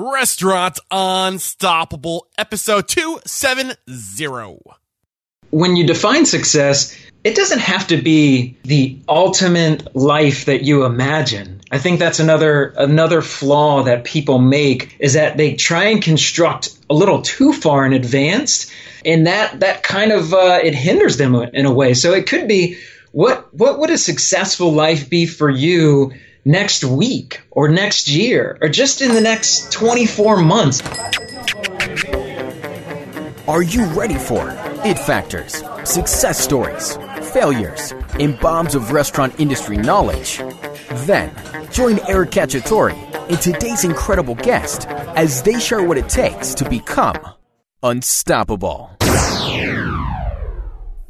Restaurant Unstoppable, episode 270. When you define success, it doesn't have to be the ultimate life that you imagine. I think that's another another flaw that people make is that they try and construct a little too far in advance, and that that kind of uh, it hinders them in a way. So it could be what what would a successful life be for you next week or next year or just in the next 24 months? Are you ready for it factors, success stories, failures, and bombs of restaurant industry knowledge? Then join Eric Cacciatore and today's incredible guest as they share what it takes to become unstoppable.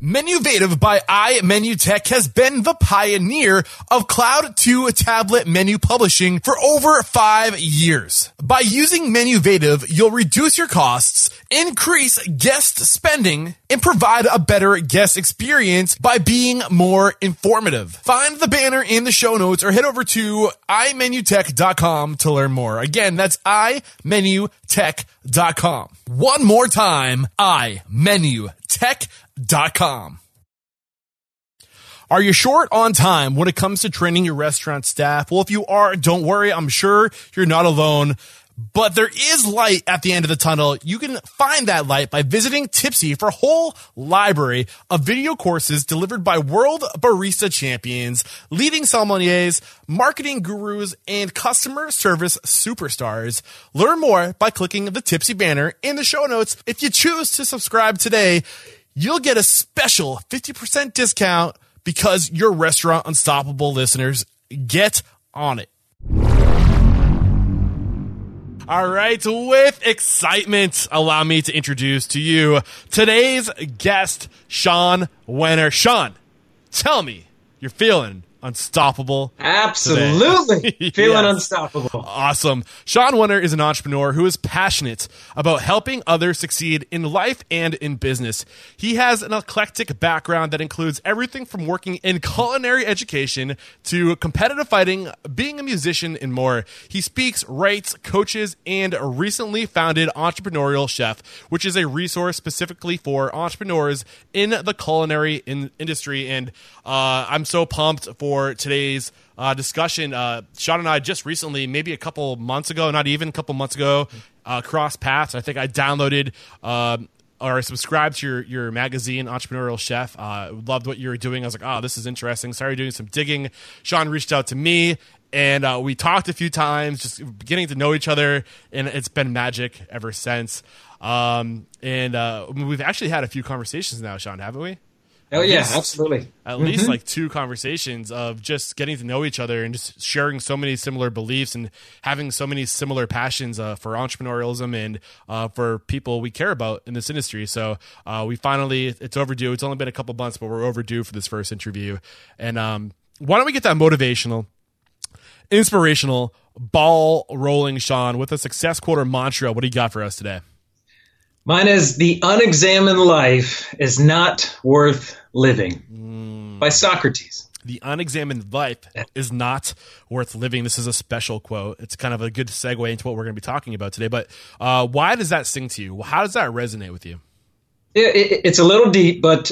Menuvative by iMenuTech has been the pioneer of cloud to tablet menu publishing for over five years. By using Menuvative, you'll reduce your costs, increase guest spending, and provide a better guest experience by being more informative. Find the banner in the show notes or head over to imenutech.com to learn more. Again, that's imenutech.com. One more time, imenutech.com com. Are you short on time when it comes to training your restaurant staff? Well, if you are, don't worry. I'm sure you're not alone. But there is light at the end of the tunnel. You can find that light by visiting Typsy for a whole library of video courses delivered by world barista champions, leading sommeliers, marketing gurus, and customer service superstars. Learn more by clicking the Typsy banner in the show notes. If you choose to subscribe today, you'll get a special 50% discount because your restaurant unstoppable listeners get on it. All right, with excitement, allow me to introduce to you today's guest, Sean Wenner. Sean, tell me you're feeling unstoppable. Absolutely. Feeling yes. unstoppable. Awesome. Sean Wenner is an entrepreneur who is passionate about helping others succeed in life and in business. He has an eclectic background that includes everything from working in culinary education to competitive fighting, being a musician, and more. He speaks, writes, coaches, and recently founded Entrepreneurial Chef, which is a resource specifically for entrepreneurs in the culinary in- industry. And uh, I'm so pumped for for today's uh, discussion. Uh, Sean and I just recently, maybe a couple months ago, not even a couple months ago, uh, cross paths. I think I downloaded um, or subscribed to your, your magazine, Entrepreneurial Chef. Uh, loved what you were doing. I was like, oh, this is interesting. Started doing some digging. Sean reached out to me and uh, we talked a few times, just getting to know each other, and it's been magic ever since. Um, and uh, we've actually had a few conversations now, Sean, haven't we? Oh yeah, least, absolutely. At mm-hmm. least like two conversations of just getting to know each other and just sharing so many similar beliefs and having so many similar passions uh, for entrepreneurialism and uh, for people we care about in this industry. So uh, we finally, it's overdue. It's only been a couple months, but we're overdue for this first interview. And um, why don't we get that motivational, inspirational, ball rolling, Sean, with a success quote or mantra? What do you got for us today? Mine is The Unexamined Life is Not Worth Living mm. by Socrates. The unexamined life is not worth living. This is a special quote. It's kind of a good segue into what we're going to be talking about today. But uh, why does that sing to you? How does that resonate with you? It, it, it's a little deep, but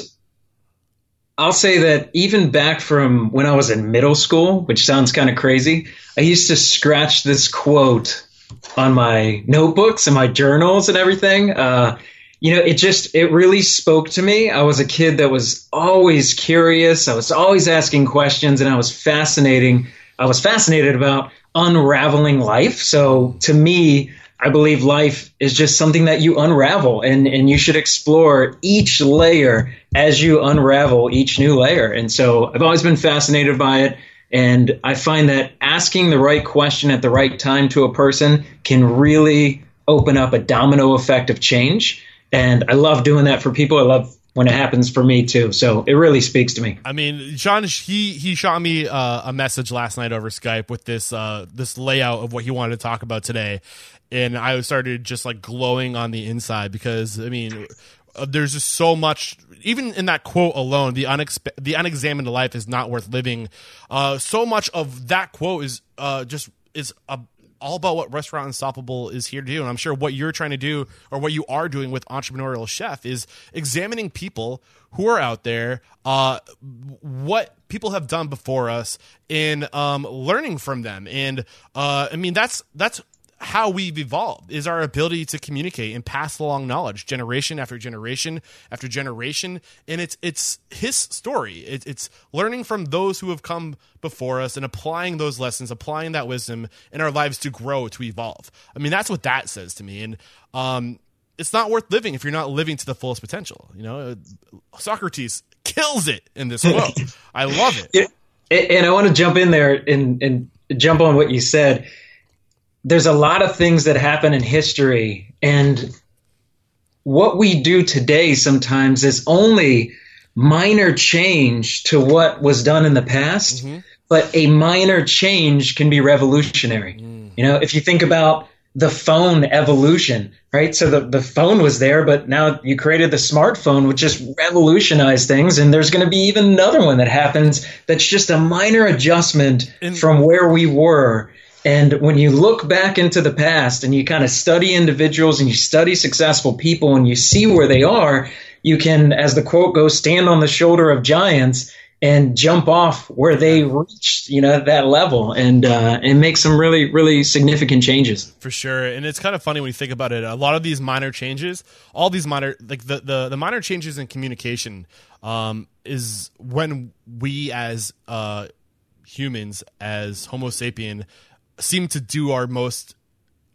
I'll say that even back from when I was in middle school, which sounds kind of crazy, I used to scratch this quote on my notebooks and my journals and everything. Uh, you know, it just, it really spoke to me. I was a kid that was always curious. I was always asking questions and I was fascinating. I was fascinated about unraveling life. So to me, I believe life is just something that you unravel and, and you should explore each layer as you unravel each new layer. And so I've always been fascinated by it. And I find that asking the right question at the right time to a person can really open up a domino effect of change. And I love doing that for people. I love when it happens for me too. So it really speaks to me. I mean, Sean, he he shot me uh, a message last night over Skype with this uh, this layout of what he wanted to talk about today, and I started just like glowing on the inside because I mean, uh, there's just so much even in that quote alone the unexpe- the unexamined life is not worth living uh, so much of that quote is uh, just is a all about what Restaurant Unstoppable is here to do. And I'm sure what you're trying to do or what you are doing with Entrepreneurial Chef is examining people who are out there, uh, what people have done before us in um, learning from them. And uh, I mean, that's that's how we've evolved is our ability to communicate and pass along knowledge generation after generation after generation. And it's it's his story. It, it's learning from those who have come before us and applying those lessons applying that wisdom in our lives to grow to evolve. I mean that's what that says to me. And um it's not worth living if you're not living to the fullest potential you know? Socrates kills it in this quote i love it. And i want to jump in there and and jump on what you said there's a lot of things that happen in history and what we do today sometimes is only minor change to what was done in the past mm-hmm. but a minor change can be revolutionary mm. you know if you think about the phone evolution right so the, the phone was there but now you created the smartphone which just revolutionized things and there's going to be even another one that happens that's just a minor adjustment in- from where we were and when you look back into the past and you kind of study individuals and you study successful people and you see where they are, you can, as the quote goes, stand on the shoulder of giants and jump off where they reached, you know, that level and uh, and make some really really significant changes. For sure, and it's kind of funny when you think about it. A lot of these minor changes, all these minor like the the, the minor changes in communication, um, is when we as uh, humans, as Homo sapien, seem to do our most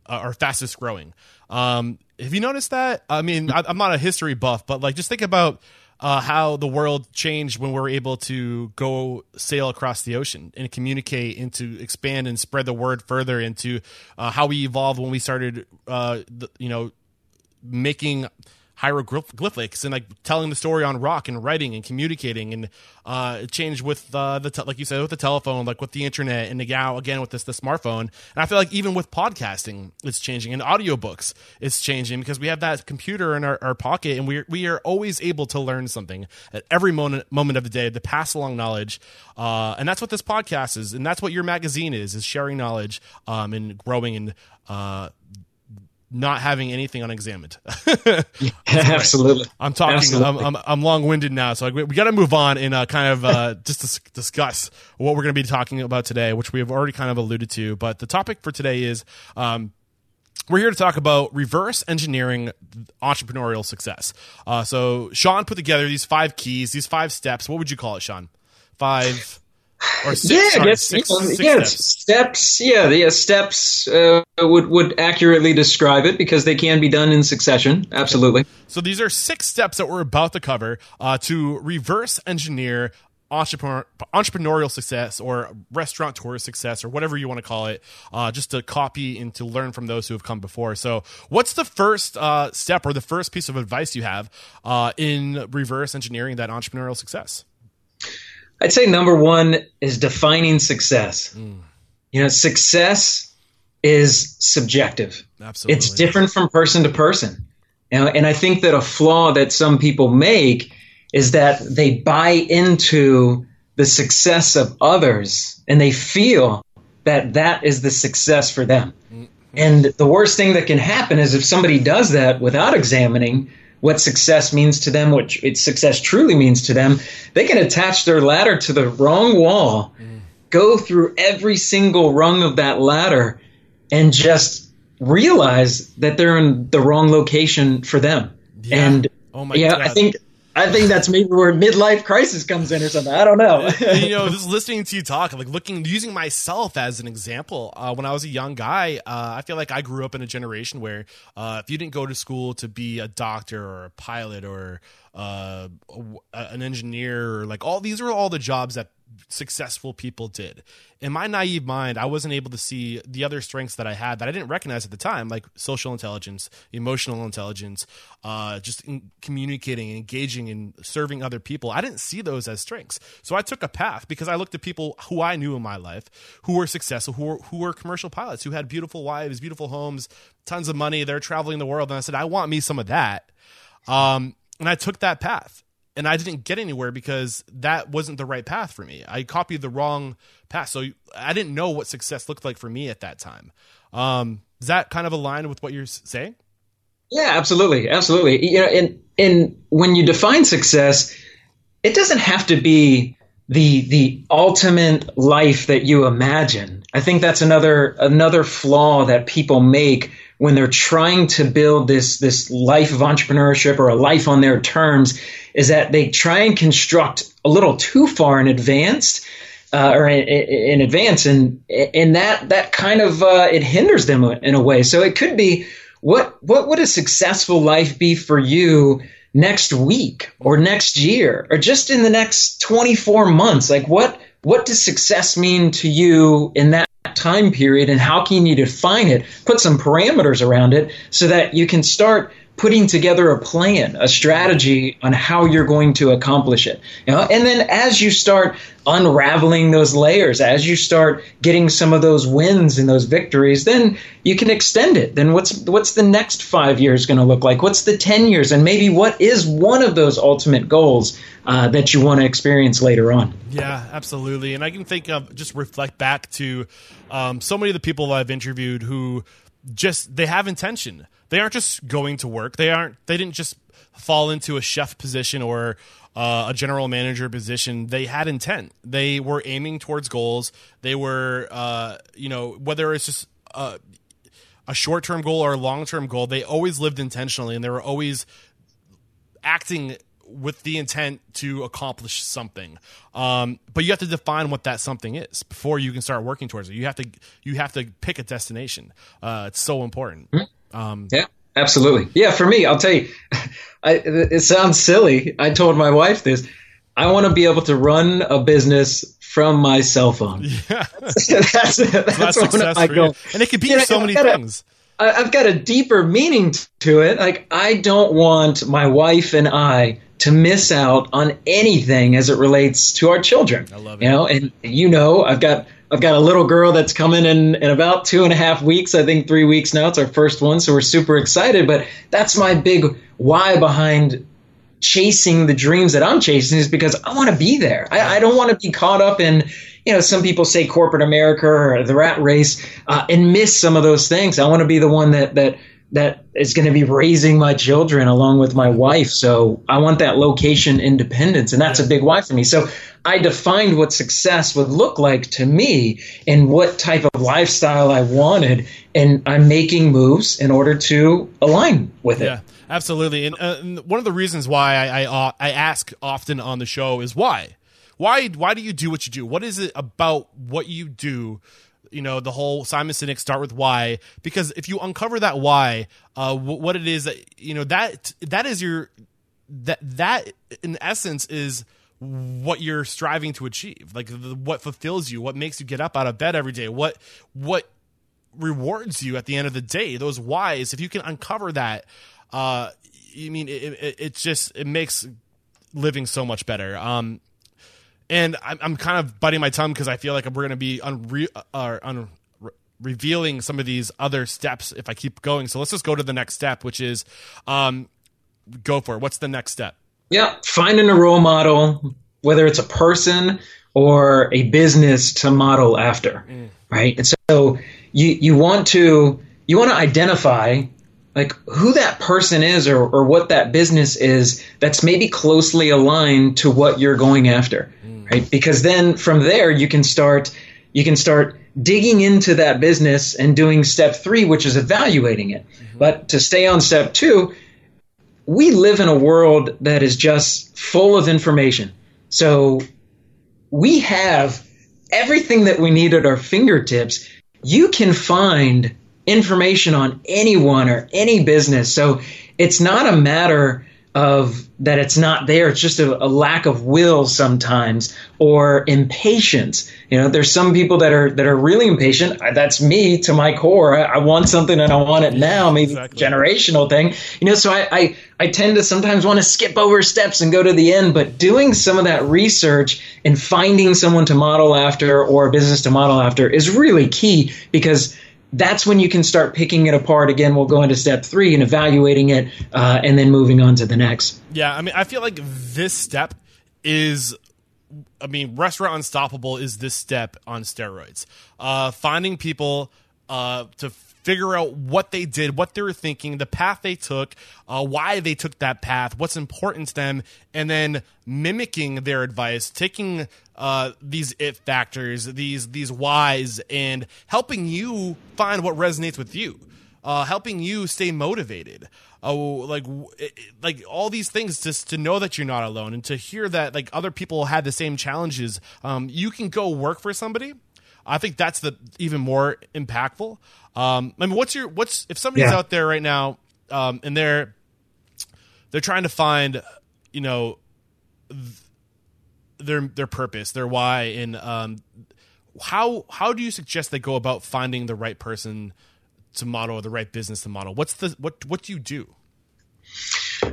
uh, our fastest growing. Um, have you noticed that? I mean, I, am not a history buff, but like just think about uh, how the world changed when we were able to go sail across the ocean and communicate and to expand and spread the word further into uh, how we evolved when we started, uh, the, you know, making hieroglyphics and like telling the story on rock and writing and communicating and uh, it changed with uh, the te- like you said with the telephone like with the internet and now again with this the smartphone. And I feel like even with podcasting it's changing and audiobooks it's changing because we have that computer in our, our pocket and we we are always able to learn something at every moment moment of the day to pass along knowledge uh, and that's what this podcast is and that's what your magazine is is sharing knowledge um, and growing and uh, not having anything unexamined. yeah, absolutely. I'm talking. Absolutely. I'm, I'm, I'm long winded now, so we, we got to move on and uh, kind of uh, just dis- discuss what we're going to be talking about today, which we have already kind of alluded to. But the topic for today is. Um, we're here to talk about reverse engineering entrepreneurial success. Uh, so Sean put together these five keys, these five steps. What would you call it, Sean? Five or six, yeah, sorry, guess, six, six yeah, steps. steps. Yeah, the steps uh, would would accurately describe it because they can be done in succession. Absolutely. So these are six steps that we're about to cover uh, to reverse engineer entrepreneur, entrepreneurial success or restaurant restaurateur success or whatever you want to call it, uh, just to copy and to learn from those who have come before. So, what's the first uh, step or the first piece of advice you have uh, in reverse engineering that entrepreneurial success? I'd say number one is defining success. Mm. You know, success is subjective. Absolutely. It's different from person to person. You know, and I think that a flaw that some people make is that they buy into the success of others and they feel that that is the success for them. Mm-hmm. And the worst thing that can happen is if somebody does that without examining what success means to them, what success truly means to them, they can attach their ladder to the wrong wall, mm. go through every single rung of that ladder, and just realize that they're in the wrong location for them. Yeah. And oh my yeah, God. I think I think that's maybe where midlife crisis comes in or something. I don't know. you know, just listening to you talk, like looking, using myself as an example. Uh, when I was a young guy, uh, I feel like I grew up in a generation where uh, if you didn't go to school to be a doctor or a pilot or uh, an engineer, or like all these were all the jobs that successful people did. In my naive mind, I wasn't able to see the other strengths that I had that I didn't recognize at the time, like social intelligence, emotional intelligence, uh, just communicating, engaging, and serving other people. I didn't see those as strengths. So I took a path because I looked at people who I knew in my life who were successful, who were, who were commercial pilots, who had beautiful wives, beautiful homes, tons of money. They're traveling the world. And I said, I want me some of that. Um, and I took that path and I didn't get anywhere because that wasn't the right path for me. I copied the wrong path, so I didn't know what success looked like for me at that time. Um, does that kind of align with what you're saying? Yeah, absolutely, absolutely. You know, and and when you define success, it doesn't have to be the the ultimate life that you imagine. I think that's another another flaw that people make when they're trying to build this this life of entrepreneurship or a life on their terms is that they try and construct a little too far in advance uh, or in, in, advance and and that that kind of uh, it hinders them in a way. So it could be what what would a successful life be for you next week or next year or just in the next 24 months? Like what what does success mean to you in that time period and how can you define it put some parameters around it so that you can start putting together a plan, a strategy on how you're going to accomplish it. You know? And then as you start unraveling those layers, as you start getting some of those wins and those victories, then you can extend it. Then what's what's the next five years going to look like? What's the ten years? And maybe what is one of those ultimate goals uh, that you want to experience later on? Yeah, absolutely. And I can think of just reflect back to um, so many of the people I've interviewed who just they have intention they aren't just going to work. They aren't. They didn't just fall into a chef position or uh, a general manager position. They had intent. They were aiming towards goals. They were, uh, you know, whether it's just a, a short term goal or a long term goal, they always lived intentionally and they were always acting with the intent to accomplish something. Um, but you have to define what that something is before you can start working towards it. You have to you have to pick a destination. Uh, it's so important. Mm-hmm. Um, yeah, absolutely. Yeah, for me, I'll tell you, I, it sounds silly. I told my wife this. I want to be able to run a business from my cell phone. Yeah, that's that's, that's, that's one of my goals. And it could be know, so many things. I've got a deeper meaning to it. Like I don't want my wife and I to miss out on anything as it relates to our children. I love it. You know, and you know, I've got I've got a little girl that's coming in in about two and a half weeks. I think three weeks now. It's our first one, so we're super excited. But that's my big why behind chasing the dreams that I'm chasing is because I want to be there. I, I don't want to be caught up in, you know, some people say corporate America or the rat race uh, and miss some of those things. I want to be the one that that that is going to be raising my children along with my wife. So I want that location independence, and that's a big why for me. So I defined what success would look like to me and what type of lifestyle I wanted, and I'm making moves in order to align with it. Yeah, absolutely. And, uh, and one of the reasons why I I, uh, I ask often on the show is why. Why, why do you do what you do? What is it about what you do? You know the whole Simon Sinek start with why. Because if you uncover that why, uh, what it is that you know that that is your that that in essence is what you're striving to achieve. Like the, what fulfills you what makes you get up out of bed every day what what rewards you at the end of the day those whys. If you can uncover that uh you mean it, it, it just it makes living so much better. Um and I'm, I'm kind of biting my tongue because I feel like we're going to be unre- uh, un- revealing some of these other steps if I keep going. So let's just go to the next step, which is um, go for it. What's the next step? Yeah, finding a role model, whether it's a person or a business to model after, mm. right? And so you you want to you want to identify like who that person is or, or what that business is that's maybe closely aligned to what you're going after mm. right because then from there you can start you can start digging into that business and doing step three which is evaluating it mm-hmm. but to stay on step two we live in a world that is just full of information so we have everything that we need at our fingertips you can find information on anyone or any business. So it's not a matter of that it's not there. It's just a, a, lack of will sometimes or impatience. You know, there's some people that are that are really impatient. That's me to my core. I, I want something and I want it now. Maybe exactly. generational thing. You know, so I, I I tend to sometimes want to skip over steps and go to the end. But doing some of that research and finding someone to model after or a business to model after is really key because that's when you can start picking it apart again we'll go into step three and evaluating it uh, and then moving on to the next yeah i mean i feel like this step is I mean, Restaurant Unstoppable is this step on steroids. Uh, finding people uh, to figure out what they did, what they were thinking, the path they took, uh, why they took that path, what's important to them, and then mimicking their advice, taking uh, these it factors, these these whys, and helping you find what resonates with you, uh, helping you stay motivated. Oh, like like all these things just to know that you're not alone and to hear that like other people had the same challenges. Um, you can go work for somebody I think that's the even more impactful. Um, I mean, what's your what's if somebody's yeah. out there right now um, and they're they're trying to find you know th- their their purpose, their why, and um, how how do you suggest they go about finding the right person to model or the right business to model? What's the what what do you do?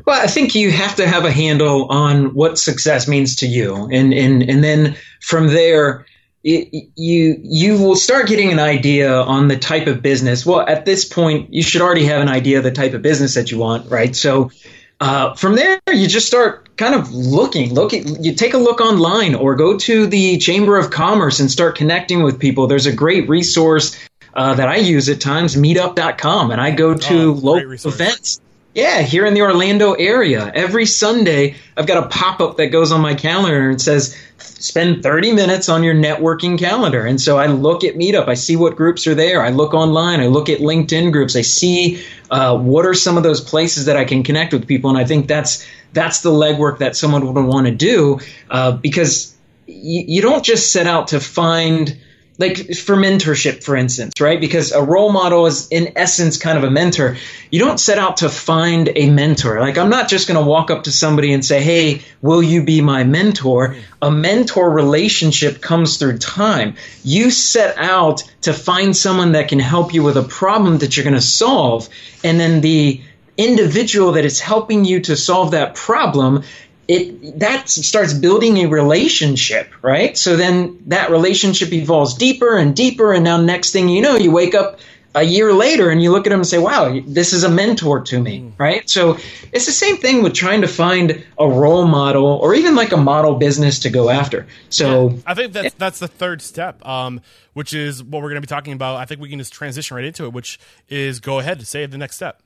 Well, I think you have to have a handle on what success means to you, and and and then from there it, you you will start getting an idea on the type of business. Well, at this point, you should already have an idea of the type of business that you want, right? So uh, from there, you just start kind of looking. Looking, you take a look online or go to the Chamber of Commerce and start connecting with people. There's a great resource uh, that I use at times, Meetup.com, and I go to oh, local events. Yeah, here in the Orlando area, every Sunday I've got a pop up that goes on my calendar and says spend 30 minutes on your networking calendar. And so I look at Meetup, I see what groups are there. I look online, I look at LinkedIn groups, I see uh, what are some of those places that I can connect with people. And I think that's that's the legwork that someone would want to do uh, because y- you don't just set out to find like for mentorship, for instance, right? Because a role model is in essence kind of a mentor. You don't set out to find a mentor. Like I'm not just going to walk up to somebody and say, "Hey, will you be my mentor?" A mentor relationship comes through time. You set out to find someone that can help you with a problem that you're going to solve, and then the individual that is helping you to solve that problem it that starts building a relationship, right? So then that relationship evolves deeper and deeper, and now next thing you know, you wake up a year later and you look at them and say, "Wow, this is a mentor to me," mm. right? So it's the same thing with trying to find a role model or even like a model business to go after. So yeah, I think that's that's the third step, um, which is what we're going to be talking about. I think we can just transition right into it, which is go ahead and say the next step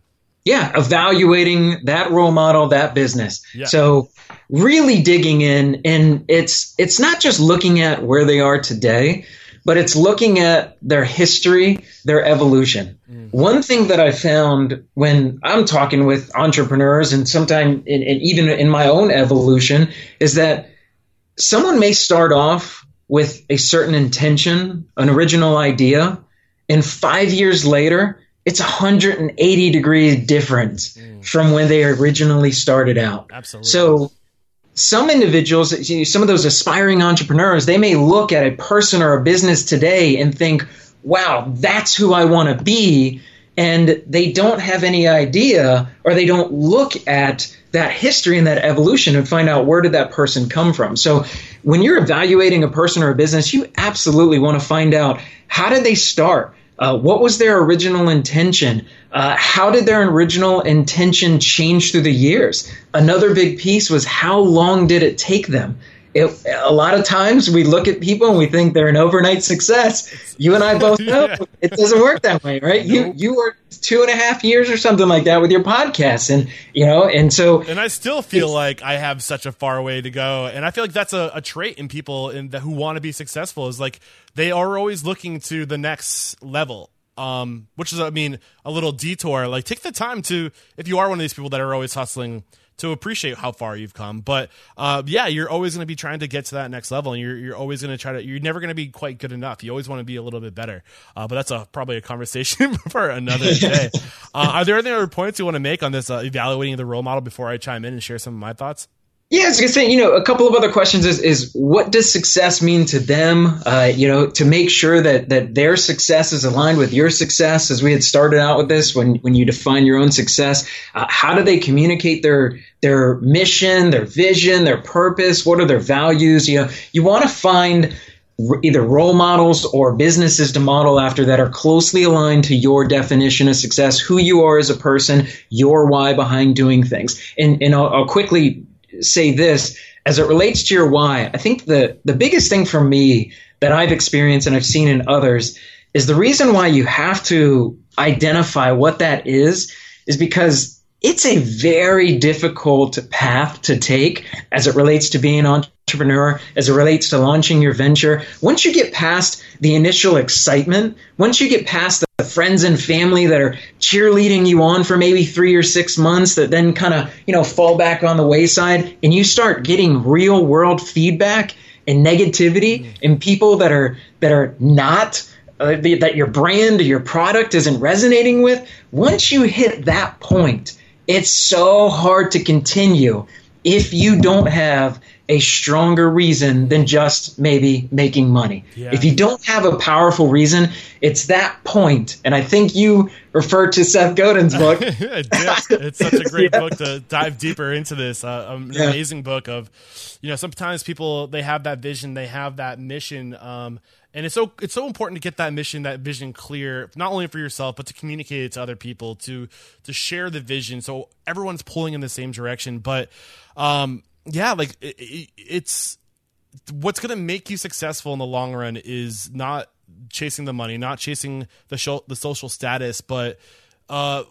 yeah, evaluating that role model, that business. Yeah. So really digging in and it's it's not just looking at where they are today, but it's looking at their history, their evolution. Mm. One thing that I found when I'm talking with entrepreneurs and sometimes even in my own evolution is that someone may start off with a certain intention, an original idea, and 5 years later it's 180 degrees difference mm. from when they originally started out. Absolutely. So some individuals, some of those aspiring entrepreneurs, they may look at a person or a business today and think, wow, that's who I want to be. And they don't have any idea or they don't look at that history and that evolution and find out where did that person come from. So when you're evaluating a person or a business, you absolutely want to find out how did they start? Uh, what was their original intention? Uh, how did their original intention change through the years? Another big piece was how long did it take them? It, a lot of times we look at people and we think they're an overnight success. You and I both know yeah. it doesn't work that way, right? Nope. You you were two and a half years or something like that with your podcast, and you know, and so and I still feel like I have such a far way to go, and I feel like that's a, a trait in people in the, who want to be successful is like they are always looking to the next level um, which is, I mean, a little detour. Like, take the time to, if you are one of these people that are always hustling, to appreciate how far you've come. But uh, yeah, you're always going to be trying to get to that next level, and you're you're always going to try to. You're never going to be quite good enough. You always want to be a little bit better. Uh, but that's a probably a conversation for another day. Uh, are there any other points you want to make on this uh, evaluating the role model before I chime in and share some of my thoughts? Yeah, I was gonna say, you know, a couple of other questions is, is what does success mean to them? Uh, you know, to make sure that that their success is aligned with your success, as we had started out with this, when when you define your own success, uh, how do they communicate their their mission, their vision, their purpose? What are their values? You know, you want to find either role models or businesses to model after that are closely aligned to your definition of success, who you are as a person, your why behind doing things. And, and I'll, I'll quickly say this as it relates to your why. I think the, the biggest thing for me that I've experienced and I've seen in others is the reason why you have to identify what that is is because it's a very difficult path to take as it relates to being an entrepreneur, as it relates to launching your venture. Once you get past the initial excitement, once you get past the friends and family that are cheerleading you on for maybe three or six months that then kind of, you know, fall back on the wayside and you start getting real world feedback and negativity and people that are, that are not uh, that your brand or your product isn't resonating with, once you hit that point, it's so hard to continue if you don't have a stronger reason than just maybe making money. Yeah. If you don't have a powerful reason, it's that point. And I think you referred to Seth Godin's book. it's such a great yeah. book to dive deeper into this. Uh, an yeah. amazing book of, you know, sometimes people they have that vision, they have that mission. Um, and it's so it's so important to get that mission that vision clear not only for yourself but to communicate it to other people to to share the vision so everyone's pulling in the same direction but um yeah like it, it, it's what's going to make you successful in the long run is not chasing the money not chasing the show, the social status but uh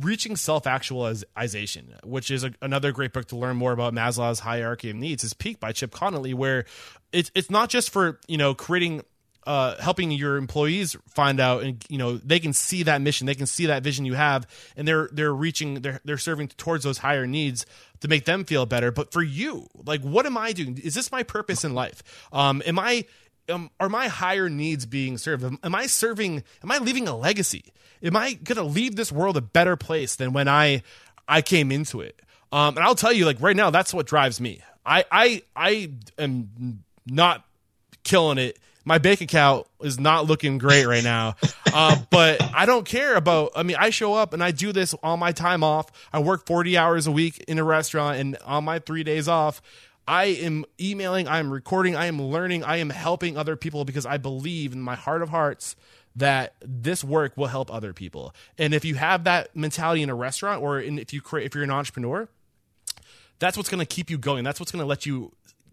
reaching self-actualization which is a, another great book to learn more about maslow's hierarchy of needs is peak by chip conley where it's it's not just for you know creating uh, helping your employees find out and you know they can see that mission. They can see that vision you have and they're they're reaching they're they're serving towards those higher needs to make them feel better. But for you like what am i doing? Is this my purpose in life? Um am i um, are my higher needs being served? Am, am i serving am i leaving a legacy? Am i going to leave this world a better place than when i i came into it? Um and i'll tell you like right now that's what drives me. I i i am not killing it. My bank account is not looking great right now, uh, but I don't care about. I mean, I show up and I do this on my time off. I work forty hours a week in a restaurant, and on my three days off, I am emailing, I am recording, I am learning, I am helping other people because I believe in my heart of hearts that this work will help other people. And if you have that mentality in a restaurant or in, if you create, if you're an entrepreneur, that's what's going to keep you going. That's what's going to let you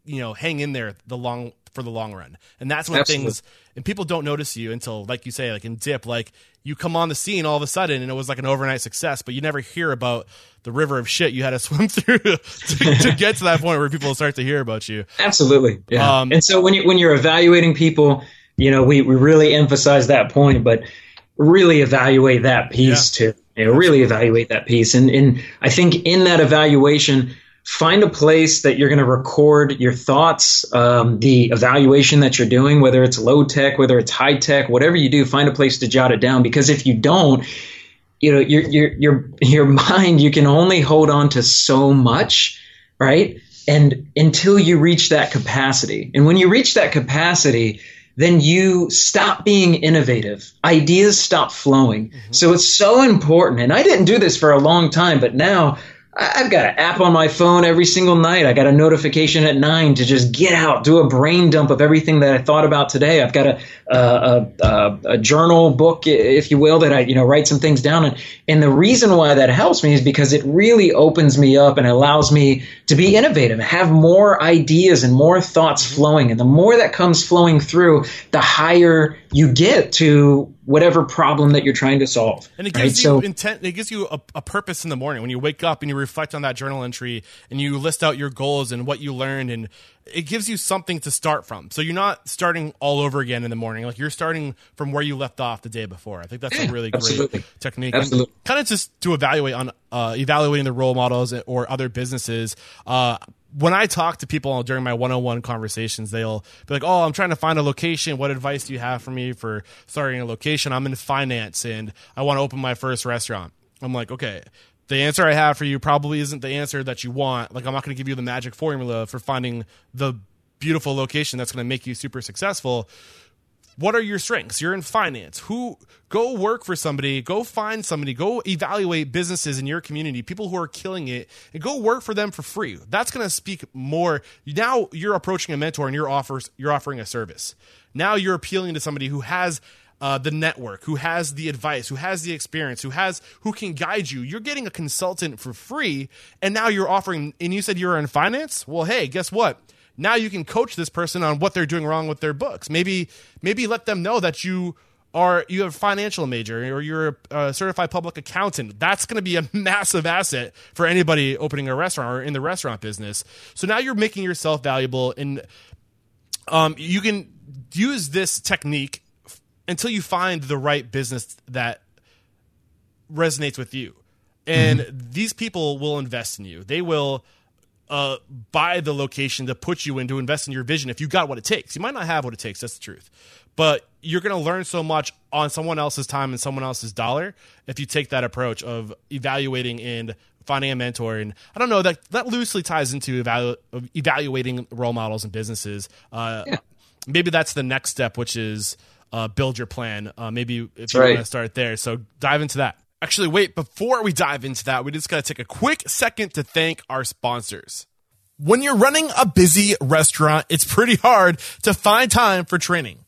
you know hang in there the long for the long run. And that's when Absolutely. things and people don't notice you until like you say like in dip like you come on the scene all of a sudden and it was like an overnight success but you never hear about the river of shit you had to swim through to, to get to that point where people start to hear about you. Absolutely. Yeah. Um, and so when you when you're evaluating people you know we, we really emphasize that point but really evaluate that piece yeah. too. You know, really evaluate that piece. And and i think in that evaluation find a place that you're going to record your thoughts, um, the evaluation that you're doing, whether it's low tech, whether it's high tech, whatever you do, find a place to jot it down. Because if you don't, you know, your your your your mind, you can only hold on to so much, right? And until you reach that capacity, and when you reach that capacity, then you stop being innovative. Ideas stop flowing. Mm-hmm. So it's so important. And I didn't do this for a long time, but now I've got an app on my phone every single night. I got a notification at nine to just get out, do a brain dump of everything that I thought about today. I've got a a, a, a journal book, if you will, that I you know write some things down. And, and the reason why that helps me is because it really opens me up and allows me to be innovative, have more ideas and more thoughts flowing. And the more that comes flowing through, the higher you get to whatever problem that you're trying to solve. And it gives right? you so, intent. It gives you a, a, purpose in the morning when you wake up and you reflect on that journal entry and you list out your goals and what you learned, and it gives you something to start from. So you're not starting all over again in the morning. Like you're starting from where you left off the day before. I think that's a really great technique. Absolutely. kind of just to evaluate on uh, evaluating the role models or other businesses. Uh, when I talk to people during my one-on-one conversations, they'll be like, "Oh, I'm trying to find a location. What advice do you have for me for starting a location? I'm in finance and I want to open my first restaurant." I'm like, "Okay, the answer I have for you probably isn't the answer that you want. Like, I'm not going to give you the magic formula for finding the beautiful location that's going to make you super successful." What are your strengths? You're in finance. Who go work for somebody, go find somebody, go evaluate businesses in your community, people who are killing it, and go work for them for free. That's going to speak more. Now you're approaching a mentor and you're offers you're offering a service. Now you're appealing to somebody who has uh, the network, who has the advice, who has the experience, who has who can guide you. You're getting a consultant for free, and now you're offering. And you said you're in finance. Well, hey, guess what? Now you can coach this person on what they're doing wrong with their books. Maybe maybe let them know that you are you have a financial major or you're a certified public accountant. That's going to be a massive asset for anybody opening a restaurant or in the restaurant business. So now you're making yourself valuable, and um, you can use this technique until you find the right business that resonates with you. And mm-hmm. these people will invest in you. They will uh, buy the location to put you in to invest in your vision if you got what it takes. You might not have what it takes. That's the truth. But you're going to learn so much on someone else's time and someone else's dollar if you take that approach of evaluating and finding a mentor. And I don't know that that loosely ties into evalu- evaluating role models and businesses. Uh, yeah. Maybe that's the next step, which is uh, build your plan. Uh, maybe if you right. want to start there. So dive into that. Actually, wait, before we dive into that, we just got to take a quick second to thank our sponsors. When you're running a busy restaurant, it's pretty hard to find time for training.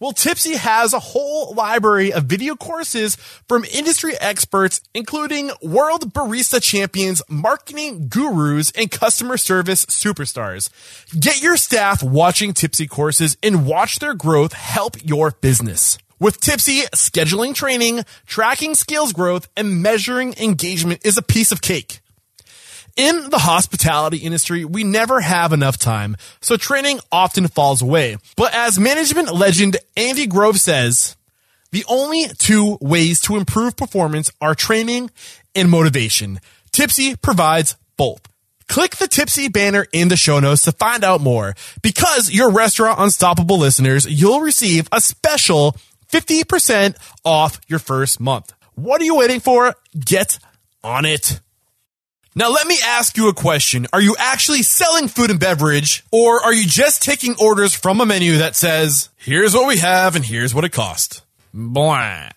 Well, Typsy has a whole library of video courses from industry experts, including world barista champions, marketing gurus, and customer service superstars. Get your staff watching Typsy courses and watch their growth help your business. With Typsy, scheduling training, tracking skills growth, and measuring engagement is a piece of cake. In the hospitality industry, we never have enough time, so training often falls away. But as management legend Andy Grove says, the only two ways to improve performance are training and motivation. Typsy provides both. Click the Typsy banner in the show notes to find out more. Because you're Restaurant Unstoppable listeners, you'll receive a special 50% off your first month. What are you waiting for? Get on it. Now let me ask you a question. Are you actually selling food and beverage or are you just taking orders from a menu that says, here's what we have and here's what it costs? Blah.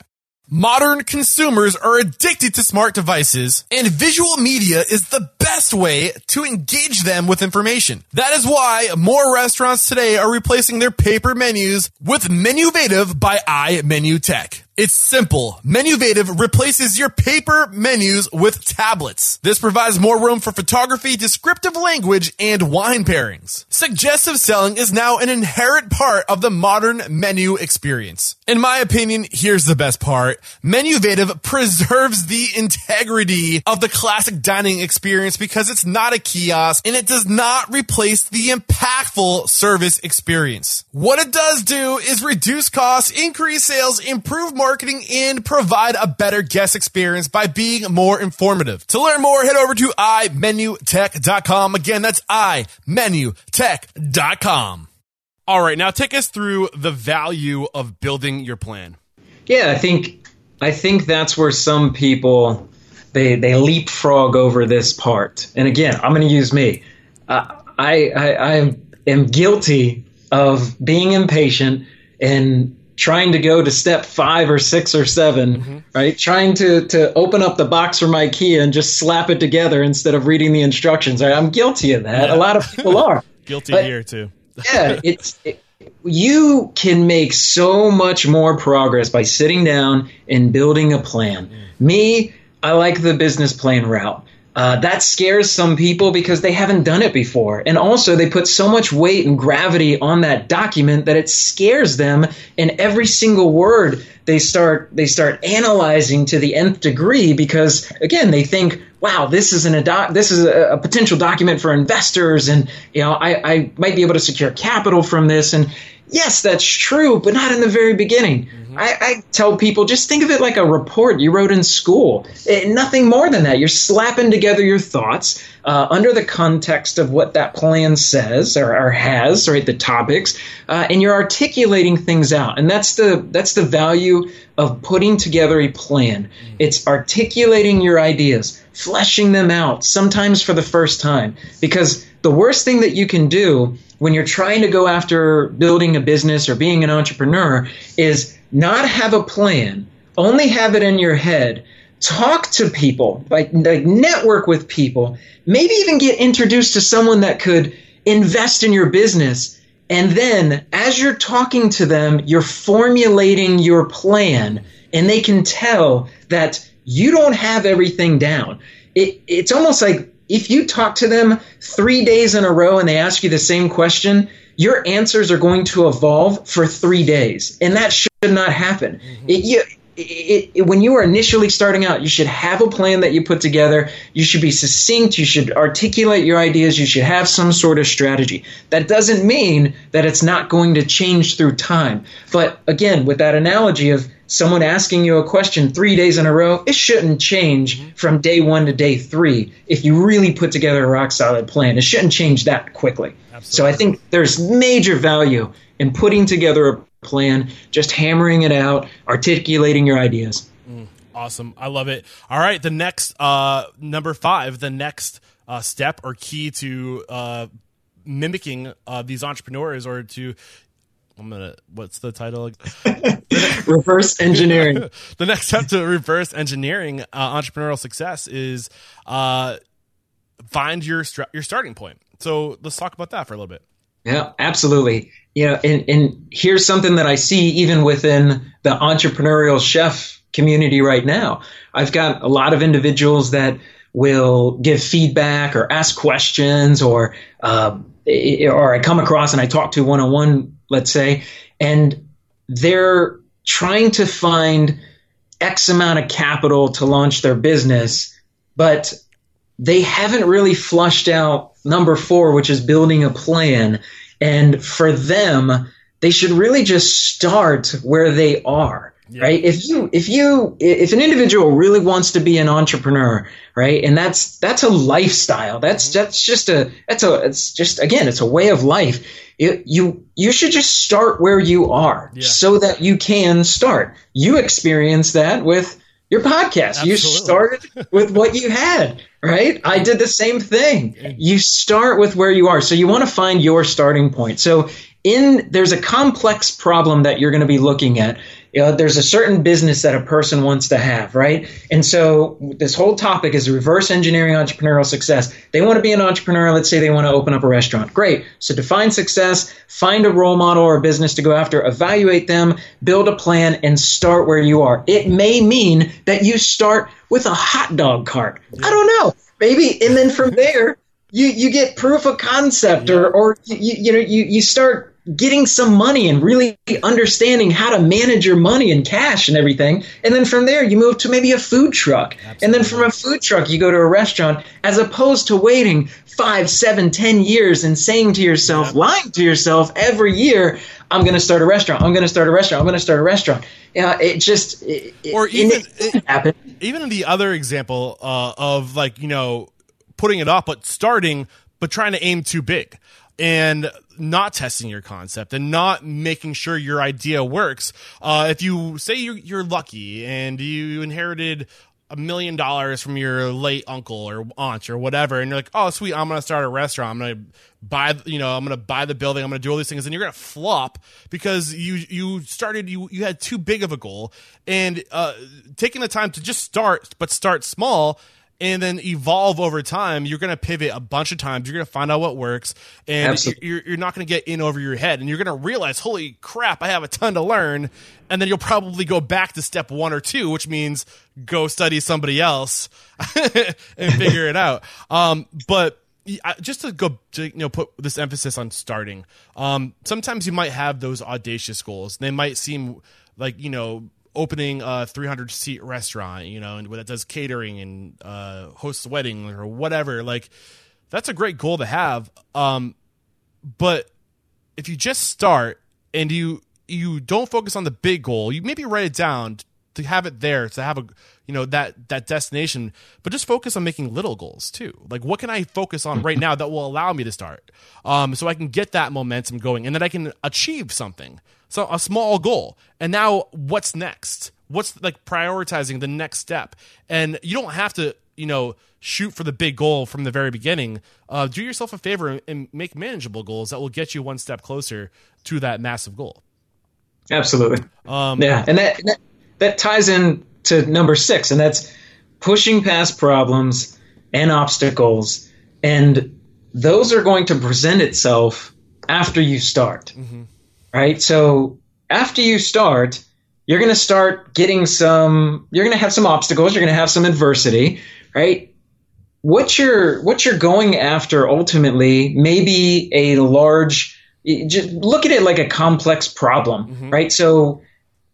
Modern consumers are addicted to smart devices and visual media is the best way to engage them with information. That is why more restaurants today are replacing their paper menus with Menuvative by iMenuTech. It's simple. Menuvative replaces your paper menus with tablets. This provides more room for photography, descriptive language, and wine pairings. Suggestive selling is now an inherent part of the modern menu experience. In my opinion, here's the best part. Menuvative preserves the integrity of the classic dining experience because it's not a kiosk and it does not replace the impactful service experience. What it does do is reduce costs, increase sales, improve marketing and provide a better guest experience by being more informative. To learn more, head over to imenutech.com. Again, that's imenutech.com. All right, now take us through the value of building your plan. Yeah, I think I think that's where some people they they leapfrog over this part. And again, I'm going to use me. Uh, I, I I am guilty of being impatient and trying to go to step five or six or 7 mm-hmm. right? Trying to to open up the box from IKEA and just slap it together instead of reading the instructions. Right? I'm guilty of that. Yeah. A lot of people are guilty but, here too. yeah, it's. It, you can make so much more progress by sitting down and building a plan. Mm. Me, I like the business plan route. Uh, that scares some people because they haven't done it before. And also, they put so much weight and gravity on that document that it scares them. And every single word they start they start analyzing to the nth degree because again they think, wow, this is an ado- this is a, a, potential document for investors, and you know I, I might be able to secure capital from this. And yes, that's true, but not in the very beginning. Mm-hmm. I, I, tell people just think of it like a report you wrote in school. It, eh, nothing more than that. You're slapping together your thoughts uh, under the context of what that plan says or, or has, right? The topics, uh, and you're articulating things out. And that's the that's the value of putting together a plan. It's articulating your ideas, fleshing them out, sometimes for the first time. Because the worst thing that you can do when you're trying to go after building a business or being an entrepreneur is not have a plan, only have it in your head. Talk to people, like, like network with people, maybe even get introduced to someone that could invest in your business and then as you're talking to them, you're formulating your plan, and they can tell that you don't have everything down. It, it's almost like if you talk to them three days in a row and they ask you the same question, your answers are going to evolve for three days. And that should not happen. Mm-hmm. It, you, it, it, when you are initially starting out, you should have a plan that you put together. You should be succinct. You should articulate your ideas. You should have some sort of strategy. That doesn't mean that it's not going to change through time. But again, with that analogy of someone asking you a question three days in a row, it shouldn't change mm-hmm. from day one to day three if you really put together a rock solid plan. It shouldn't change that quickly. Absolutely. So I think there's major value in putting together a plan, just hammering it out, articulating your ideas. Mm, awesome. I love it. All right. The next, uh, number five, the next uh, step or key to uh, mimicking uh, these entrepreneurs or to I'm gonna. What's the title? reverse engineering. the next step to reverse engineering uh, entrepreneurial success is uh, find your your starting point. So let's talk about that for a little bit. Yeah, absolutely you know, and, and here's something that I see even within the entrepreneurial chef community right now. I've got a lot of individuals that will give feedback or ask questions or uh, or I come across and I talk to one on one, let's say, and they're trying to find X amount of capital to launch their business, but they haven't really flushed out number four, which is building a plan. And for them, they should really just start where they are. Yeah. Right. If you, if you, if an individual really wants to be an entrepreneur, right, and that's that's a lifestyle. That's mm-hmm. that's just a that's a it's just again it's a way of life. It, you you should just start where you are yeah. so that you can start. You experience that with your podcast. Absolutely. You started with what you had, right? I did the same thing. You start with where you are. So you want to find your starting point. So in there's a complex problem that you're going to be looking at you know, there's a certain business that a person wants to have, right? And so this whole topic is reverse engineering entrepreneurial success. They want to be an entrepreneur. Let's say they want to open up a restaurant. Great. So define success, find a role model or a business to go after, evaluate them, build a plan, and start where you are. It may mean that you start with a hot dog cart. I don't know. Maybe, and then from there, you, you get proof of concept or, or you, you know, you, you start getting some money and really understanding how to manage your money and cash and everything. And then from there, you move to maybe a food truck. Absolutely. And then from a food truck, you go to a restaurant as opposed to waiting five, seven, ten years and saying to yourself, yep. lying to yourself every year, I'm going to start a restaurant. I'm going to start a restaurant. I'm going to start a restaurant. Yeah, it just it, or even it, happen. Even the other example uh, of like you know putting it off, but starting, but trying to aim too big and not testing your concept and not making sure your idea works. Uh, if you say you're, you're lucky and you inherited a million dollars from your late uncle or aunt or whatever, and you're like, oh, sweet, I'm going to start a restaurant. I'm going to buy, you know, I'm to buy the building. I'm going to do all these things. And you're going to flop because you, you started, you, you had too big of a goal and, uh, taking the time to just start, but start small and then evolve over time, you're going to pivot a bunch of times. You're going to find out what works, and you're, you're not going to get in over your head. And you're going to realize, holy crap, I have a ton to learn. And then you'll probably go back to step one or two, which means go study somebody else and figure it out. Um, but just to go to you know put this emphasis on starting um, sometimes you might have those audacious goals they might seem like you know opening a 300 seat restaurant, you know, and that does catering and uh, hosts weddings or whatever. Like, that's a great goal to have. Um, but if you just start and you you don't focus on the big goal. You maybe write it down to have it there to have a you know that that destination but just focus on making little goals too. Like what can i focus on right now that will allow me to start? Um, so i can get that momentum going and then i can achieve something. So a small goal. And now what's next? What's like prioritizing the next step? And you don't have to you know shoot for the big goal from the very beginning. Uh, do yourself a favor and make manageable goals that will get you one step closer to that massive goal. Absolutely. um, Yeah, and that, that that ties in to number six, and that's pushing past problems and obstacles, and those are going to present itself after you start, mm-hmm. right? So after you start, you're going to start getting some. You're going to have some obstacles. You're going to have some adversity, right? What you're what you're going after ultimately may be a large. Just look at it like a complex problem, mm-hmm. right? So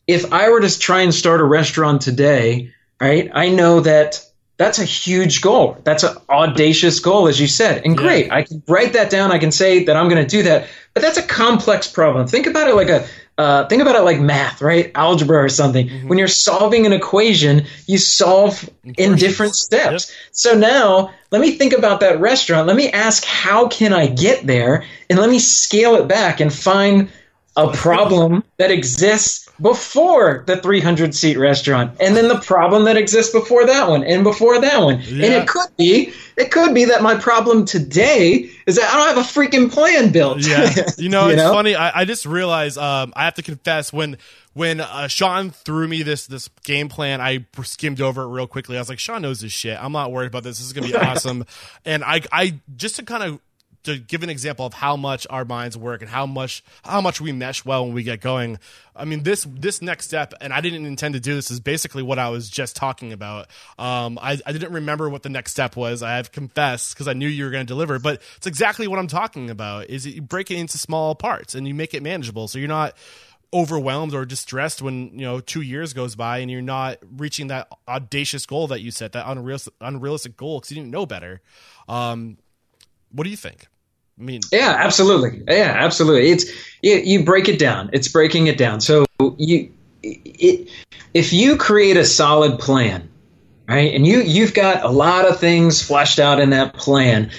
if I were to try and start a restaurant today, right, I know that that's a huge goal. That's an audacious goal, as you said. And great, I can write that down. I can say that I'm going to do that. But that's a complex problem. Think about it like a uh, think about it like math, right? Algebra or something. When you're solving an equation, you solve in different steps. So now let me think about that restaurant. Let me ask, how can I get there? And let me scale it back and find a problem that exists before the 300 seat restaurant and then the problem that exists before that one and before that one and it could be it could be that my problem today is that i don't have a freaking plan built Yeah, you know, it's funny. I, I just realized um, I have to confess when when uh, Sean threw me this this game plan, I skimmed over it real quickly. I was like, Sean knows his shit. I'm not worried about this. This is gonna be awesome. And I I just to kind of to give an example of how much our minds work and how much how much we mesh well when we get going. I mean this this next step, and I didn't intend to do this, is basically what I was just talking about. Um, I, I didn't remember what the next step was. I have confessed because I knew you were going to deliver, but it's exactly what I'm talking about. Is you break it into small parts and you make it manageable, so you're not overwhelmed or distressed when you know two years goes by and you're not reaching that audacious goal that you set, that unreal unrealistic goal because you didn't know better. Um, what do you think? I mean, Yeah, absolutely. Yeah, absolutely. It's you, you break it down. It's breaking it down. So you it, if you create a solid plan, right? And you you've got a lot of things fleshed out in that plan.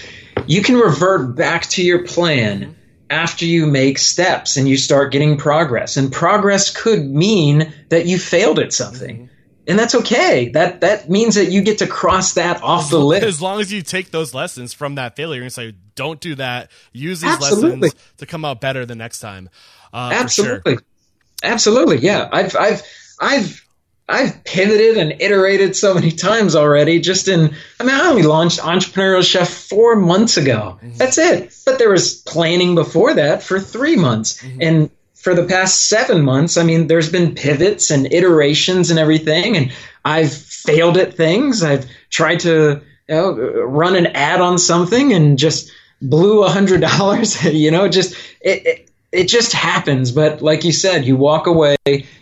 You can revert back to your plan after you make steps and you start getting progress. And progress could mean that you failed at something. And that's okay. That that means that you get to cross that off the list. as long as you take those lessons from that failure and say, "Don't do that." Use these Absolutely. lessons to come out better the next time. Uh, for sure. Absolutely. Absolutely. Yeah. I've I've I've I've pivoted and iterated so many times already. Just in, I mean, I only launched Entrepreneurial Chef four months ago. That's it. But there was planning before that for three months, and for the past seven months, I mean, there's been pivots and iterations and everything, and I've failed at things. I've tried to you know, run an ad on something and just blew a hundred dollars. You know, just it, it it just happens. But like you said, you walk away,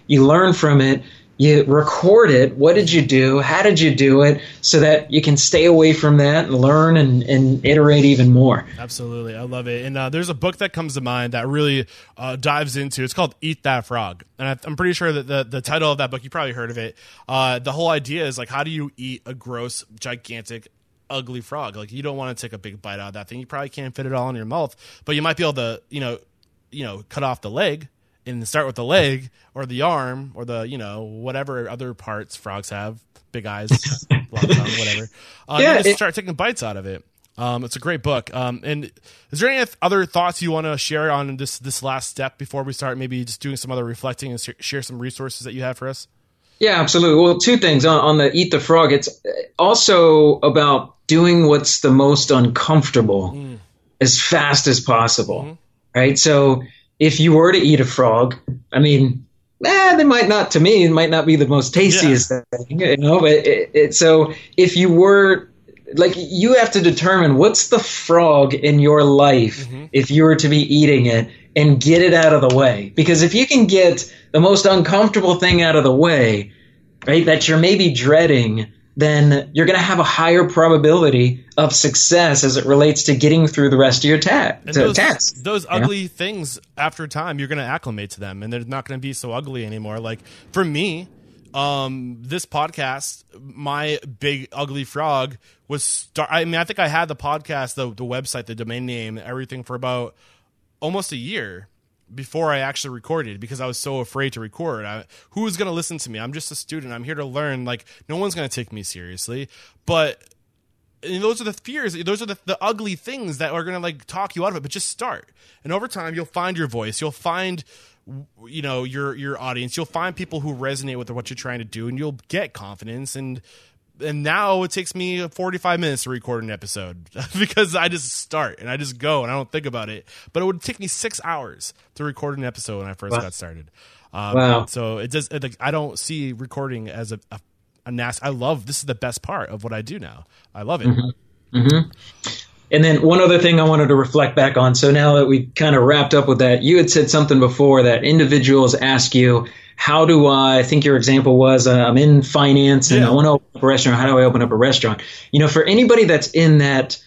you learn from it, you record it. What did you do? How did you do it? So that you can stay away from that and learn and, and iterate even more. Absolutely, I love it. And uh, there's a book that comes to mind that really uh, dives into. It's called "Eat That Frog," and I, I'm pretty sure that the the title of that book you probably heard of it. Uh, the whole idea is like, how do you eat a gross, gigantic, ugly frog? Like, you don't want to take a big bite out of that thing. You probably can't fit it all in your mouth, but you might be able to, you know, you know, cut off the leg and start with the leg or the arm or the you know whatever other parts frogs have big eyes long tongue whatever uh, Yeah, just it- start taking bites out of it um, it's a great book um, and is there any other thoughts you want to share on this this last step before we start maybe just doing some other reflecting and sh- share some resources that you have for us Yeah, absolutely. Well, two things on, on the eat the frog. It's also about doing what's the most uncomfortable as fast as possible, right? So if you were to eat a frog, I mean, eh, they might not. To me, it might not be the most tastiest thing, you know. But it, it, so if you were like you have to determine what's the frog in your life if you were to be eating it and get it out of the way because if you can get the most uncomfortable thing out of the way right that you're maybe dreading then you're going to have a higher probability of success as it relates to getting through the rest of your ta- those, tasks. those you know? ugly things after time you're going to acclimate to them and they're not going to be so ugly anymore like for me um this podcast my big ugly frog was start i mean i think i had the podcast the, the website the domain name everything for about almost a year before I actually recorded because I was so afraid to record. I, going to listen to me? I'm just a student. I'm here to learn. Like, no one's going to take me seriously. But those are the fears. Those are the, the ugly things that are going to like talk you out of it. But just start, and over time, you'll find your voice. You'll find, you know, your your audience. You'll find people who resonate with what you're trying to do, and you'll get confidence and and now it takes me 45 minutes to record an episode because I just start and I just go and I don't think about it. But it would take me six hours to record an episode when I first Wow. got started. Um, Wow. So it does. It, like, I don't see recording as a, a, a nas- I love this is the best part of what I do now. I love it. And then one other thing I wanted to reflect back on. So now that we kind of wrapped up with that, you had said something before that individuals ask you, how do I, I think your example was, uh, I'm in finance and Yeah. I want to open up a restaurant. How do I open up a restaurant? You know, for anybody that's in that,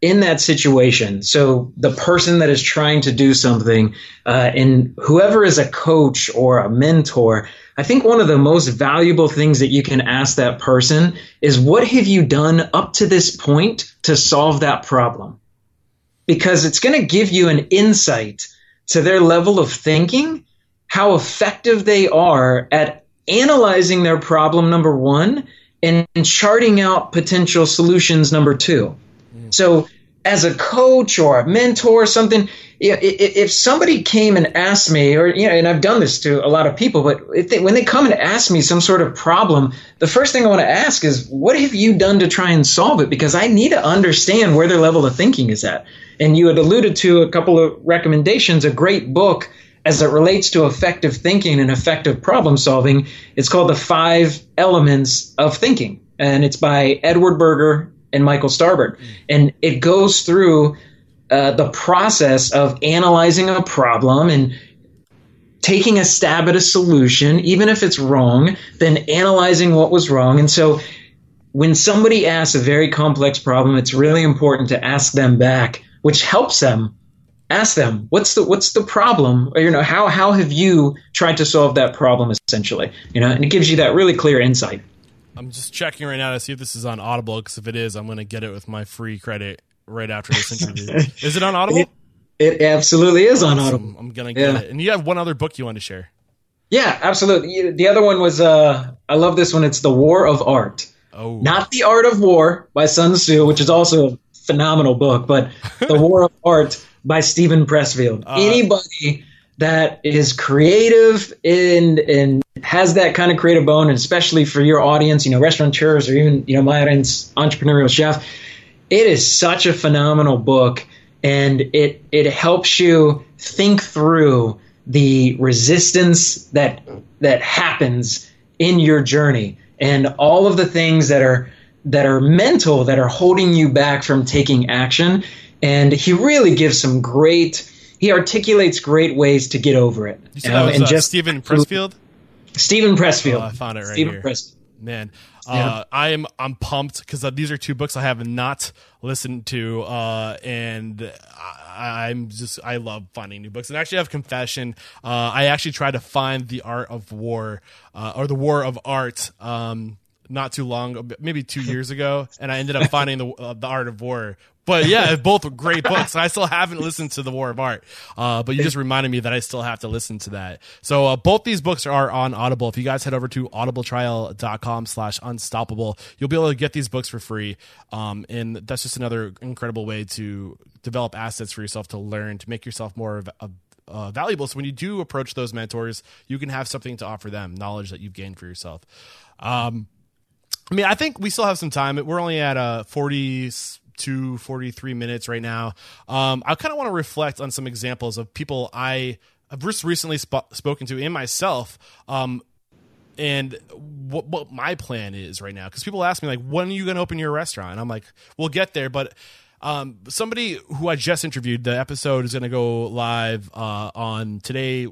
in that situation, so the person that is trying to do something, uh, and whoever is a coach or a mentor, I think one of the most valuable things that you can ask that person is, what have you done up to this point to solve that problem? Because it's going to give you an insight to their level of thinking, how effective they are at analyzing their problem, number one, and charting out potential solutions, number two. Mm. So, as a coach or a mentor or something, if somebody came and asked me, or you know, and I've done this to a lot of people, but if they, when they come and ask me some sort of problem, the first thing I want to ask is, what have you done to try and solve it? Because I need to understand where their level of thinking is at. And you had alluded to a couple of recommendations, a great book as it relates to effective thinking and effective problem solving. It's called The Five Elements of Thinking, and it's by Edward Burger and Michael Starbird. And it goes through uh, the process of analyzing a problem and taking a stab at a solution, even if it's wrong, then analyzing what was wrong. And so when somebody asks a very complex problem, it's really important to ask them back, which helps them. Ask them, what's the what's the problem? Or, you know, how how have you tried to solve that problem essentially? You know, and it gives you that really clear insight. I'm just checking right now to see if this is on Audible because if it is, I'm going to get it with my free credit right after this interview. is it on Audible? It absolutely is on Audible. I'm going to get Yeah. it. And you have one other book you want to share. Yeah, absolutely. The other one was uh I love this one. It's The War of Art. Oh, Not The Art of War by Sun Tzu, which is also a phenomenal book, but The War of Art by Steven Pressfield. Uh, Anybody that is creative and and has that kind of creative bone, and especially for your audience, you know, restaurateurs or even you know my audience, entrepreneurial chef, it is such a phenomenal book, and it it helps you think through the resistance that that happens in your journey and all of the things that are that are mental that are holding you back from taking action and he really gives some great he articulates great ways to get over it know, that was and uh, just Steven Pressfield? Steven Pressfield Oh, I found it right Steven here. Pressfield. Man, Yeah. uh, I am I'm pumped because uh, these are two books I have not listened to, uh, and I, I'm just I love finding new books. And actually, I have confession. Uh, I actually tried to find the Art of War uh, or the War of Art. Um, not too long, maybe two years ago, and I ended up finding the uh, the Art of War. But yeah, both great books. I still haven't listened to the War of Art, uh, but you just reminded me that I still have to listen to that. So uh, both these books are on Audible. If you guys head over to audibletrial.com slash unstoppable, you'll be able to get these books for free. Um, and that's just another incredible way to develop assets for yourself to learn, to make yourself more of a uh, valuable. So when you do approach those mentors, you can have something to offer them, knowledge that you've gained for yourself. Um, I mean, I think we still have some time. We're only at uh, 42, 43 minutes right now. Um, I kind of want to reflect on some examples of people I have just recently sp- spoken to and myself. Um, and what, what my plan is right now. Because people ask me, like, when are you going to open your restaurant? And I'm like, we'll get there. But um, somebody who I just interviewed, the episode is going to go live uh, on today.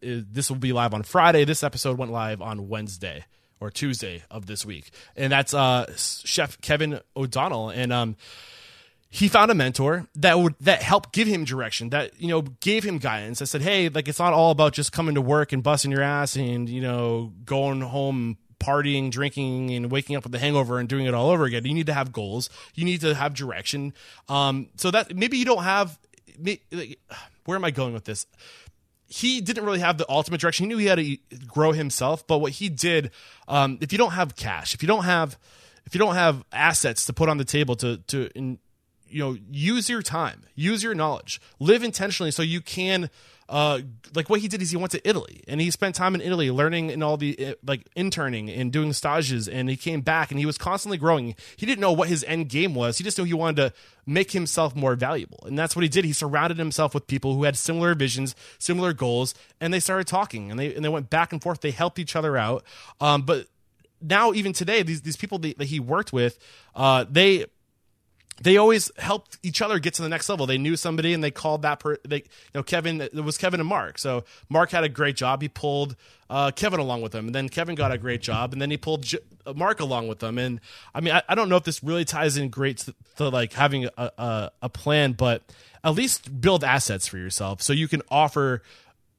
This will be live on Friday. This episode went live on Wednesday or Tuesday of this week, and that's uh, Chef Kevin O'Donnell, and um, he found a mentor that would that helped give him direction that you know gave him guidance i said hey like it's not all about just coming to work and busting your ass and you know going home partying drinking and waking up with a hangover and doing it all over again. You need to have goals. You need to have direction. Um so that maybe you don't have where am i going with this? He didn't really have the ultimate direction. He knew he had to grow himself but what he did um if you don't have cash if you don't have if you don't have assets to put on the table to to in, you know use your time use your knowledge live intentionally so you can uh, like what he did is he went to Italy and he spent time in Italy learning and all the uh, like interning and doing stages and he came back and he was constantly growing. He didn't know what his end game was. He just knew he wanted to make himself more valuable. And that's what he did. He surrounded himself with people who had similar visions, similar goals, and they started talking and they and they went back and forth. They helped each other out. Um, but now even today, these these people that, that he worked with, uh, they they always helped each other get to the next level. They knew somebody and they called that per they you know Kevin it was Kevin and Mark. So Mark had a great job. He pulled uh, Kevin along with him, and then Kevin got a great job, and then he pulled J- uh, Mark along with them. And I mean, I, I, don't know if this really ties in great to, to like having a, a, a plan, but at least build assets for yourself so you can offer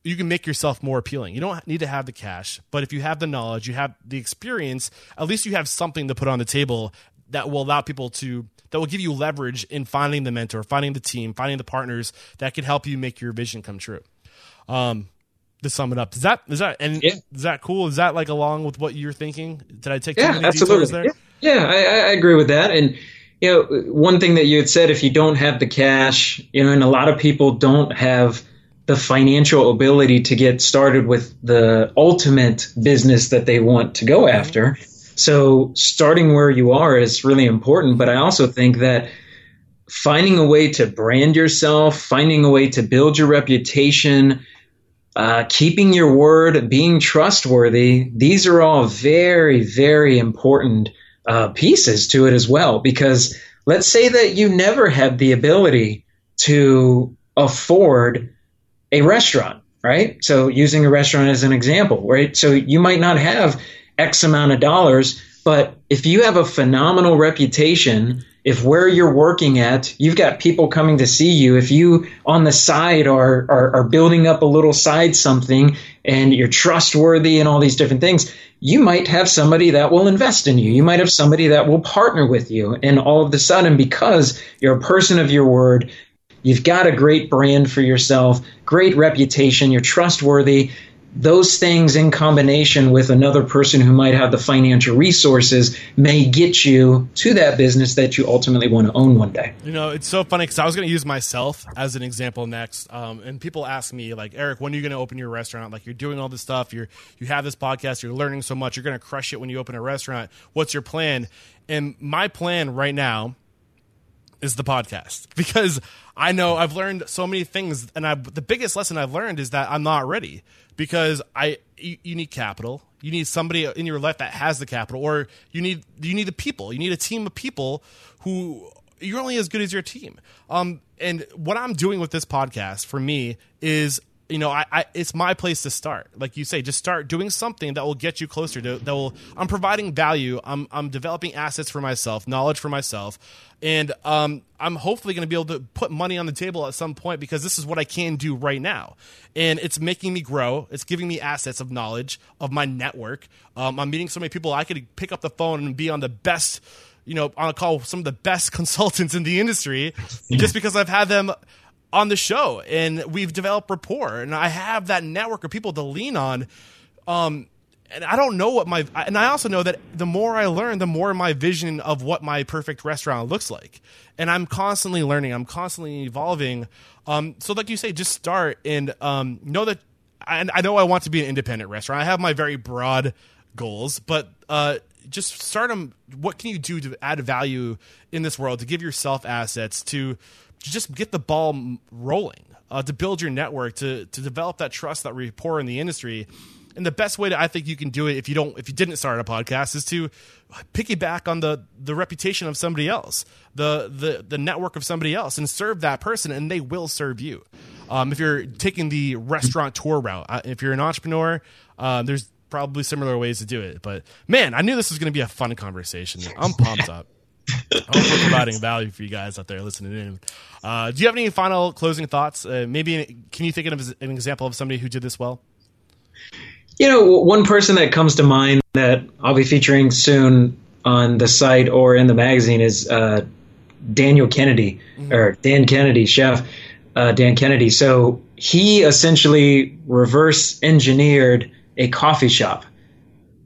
you can make yourself more appealing. You don't need to have the cash, but if you have the knowledge, you have the experience, at least you have something to put on the table that will allow people to that will give you leverage in finding the mentor, finding the team, finding the partners that can help you make your vision come true. Um, to sum it up, is that is that and yeah. is that cool? Is that like along with what you're thinking? Did I take yeah, absolutely. there? Yeah, yeah I, I agree with that. And you know, one thing that you had said, if you don't have the cash, you know, and a lot of people don't have the financial ability to get started with the ultimate business that they want to go after. Mm-hmm so starting where you are is really important, but I also think that finding a way to brand yourself, finding a way to build your reputation, uh, keeping your word, being trustworthy, these are all very, very important uh, pieces to it as well. Because let's say that you never have the ability to afford a restaurant, right? So using a restaurant as an example, right? So you might not have X amount of dollars. But if you have a phenomenal reputation, if where you're working at, you've got people coming to see you, if you on the side are, are, are building up a little side something and you're trustworthy and all these different things, you might have somebody that will invest in you. You might have somebody that will partner with you. And all of a sudden, because you're a person of your word, you've got a great brand for yourself, great reputation, you're trustworthy, those things in combination with another person who might have the financial resources may get you to that business that you ultimately want to own one day. You know, it's so funny because I was going to use myself as an example next, um, and people ask me like, Eric, when are you going to open your restaurant? Like, you're doing all this stuff, you're you have this podcast, you're learning so much, you're going to crush it when you open a restaurant. What's your plan? And my plan right now is the podcast because I know I've learned so many things, and I the biggest lesson I've learned is that I'm not ready because I you, you, need capital. You need somebody in your life that has the capital, or you need you need the people. You need a team of people who you're only as good as your team. Um, and what I'm doing with this podcast for me is you know, I, I, it's my place to start. Like you say, just start doing something that will get you closer to that will I'm providing value. I'm I'm developing assets for myself, knowledge for myself. And um, I'm hopefully going to be able to put money on the table at some point because this is what I can do right now. And it's making me grow. It's giving me assets of knowledge of my network. Um, I'm meeting so many people. I could pick up the phone and be on the best, you know, on a call with some of the best consultants in the industry just because I've had them on the show and we've developed rapport and I have that network of people to lean on. Um, and I don't know what my and I also know that the more I learn, the more my vision of what my perfect restaurant looks like. And I'm constantly learning. I'm constantly evolving. Um, so like you say, just start and um, know that. And I know I want to be an independent restaurant. I have my very broad goals, but uh, just start them. What can you do to add value in this world to give yourself assets to just get the ball rolling, uh, to build your network, to to develop that trust, that rapport in the industry. And the best way that I think you can do it if you don't if you didn't start a podcast is to piggyback on the the reputation of somebody else, the the the network of somebody else, and serve that person, and they will serve you. Um, if you're taking the restaurant tour route, uh, if you're an entrepreneur, uh, there's probably similar ways to do it. But man, I knew this was going to be a fun conversation. I'm pumped up. I hope providing value for you guys out there listening in. Uh, do you have any final closing thoughts? Uh, maybe can you think of an example of somebody who did this well? You know, one person that comes to mind that I'll be featuring soon on the site or in the magazine is uh, Daniel Kennedy mm-hmm. or Dan Kennedy, chef uh, Dan Kennedy. So he essentially reverse engineered a coffee shop.